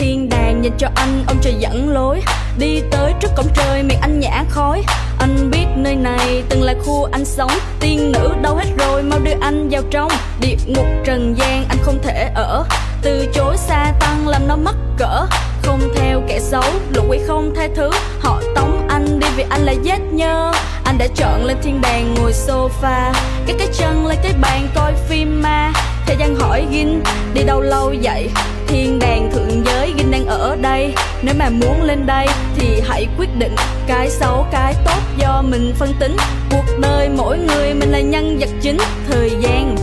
Thiên đàng dành cho anh, ông trời dẫn lối. Đi tới trước cổng trời, miệng anh nhả khói. Anh biết nơi này từng là khu anh sống. Tiên nữ đâu hết rồi, mau đưa anh vào trong. Địa ngục trần gian, anh không thể ở. Từ chối xa tăng, làm nó mất cỡ. Không theo kẻ xấu lũ quỷ không tha thứ. Họ tống anh đi vì anh là vết nhơ. Anh đã chọn lên thiên đàng ngồi sofa. Cái cái chân lên cái bàn coi phim ma. Thời gian hỏi gin, đi đâu lâu vậy? Thiên đàng thượng giới gin đang ở đây. Nếu mà muốn lên đây thì hãy quyết định cái xấu, cái tốt do mình phân tính. Cuộc đời mỗi người mình là nhân vật chính. Thời gian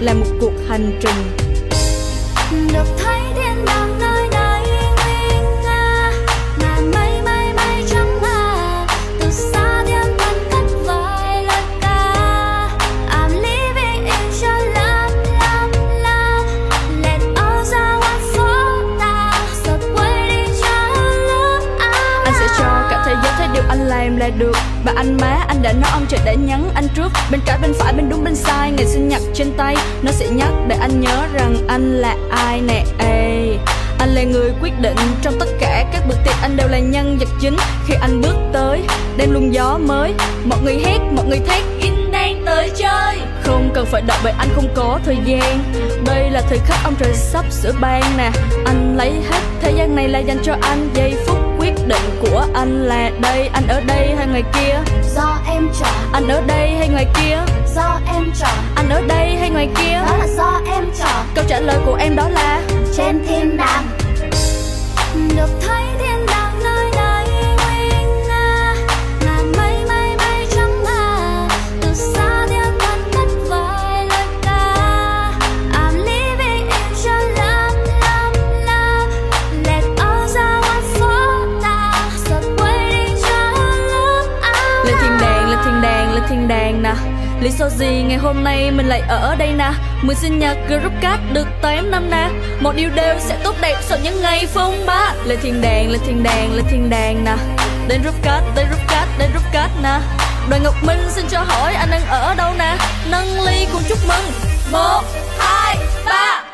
là một cuộc hành trình. Được thấy em là được. Và anh má, anh đã nói ông trời đã nhắn anh trước. Bên trái, bên phải, bên đúng, bên sai, ngày sinh nhật trên tay. Nó sẽ nhắc để anh nhớ rằng anh là ai nè. Ê, anh là người quyết định. Trong tất cả các bữa tiệc, anh đều là nhân vật chính. Khi anh bước tới, đem luôn gió mới. Mọi người hét, mọi người thét, in đang tới chơi. Không cần phải đợi, bởi anh không có thời gian. Đây là thời khắc ông trời sắp sửa ban nè. Anh lấy hết thế gian này là dành cho anh. Giây phút định của anh là đây anh ở đây hay ngoài kia? Do em chọn. Anh ở đây hay ngoài kia? Do em chọn. Anh ở đây hay ngoài kia? Đó là lý do gì ngày hôm nay mình lại ở đây nè? Mình sinh nhật group cát được 8 năm nè. Một điều đều sẽ tốt đẹp sau những ngày phong ba. Lên thiên đàng lên thiên đàng lên thiên đàng nè. Đến group cát đến group cát đến group cát nè. Đoàn ngọc minh xin cho hỏi anh đang ở đâu nè? Nâng ly cùng chúc mừng. Một, hai, ba.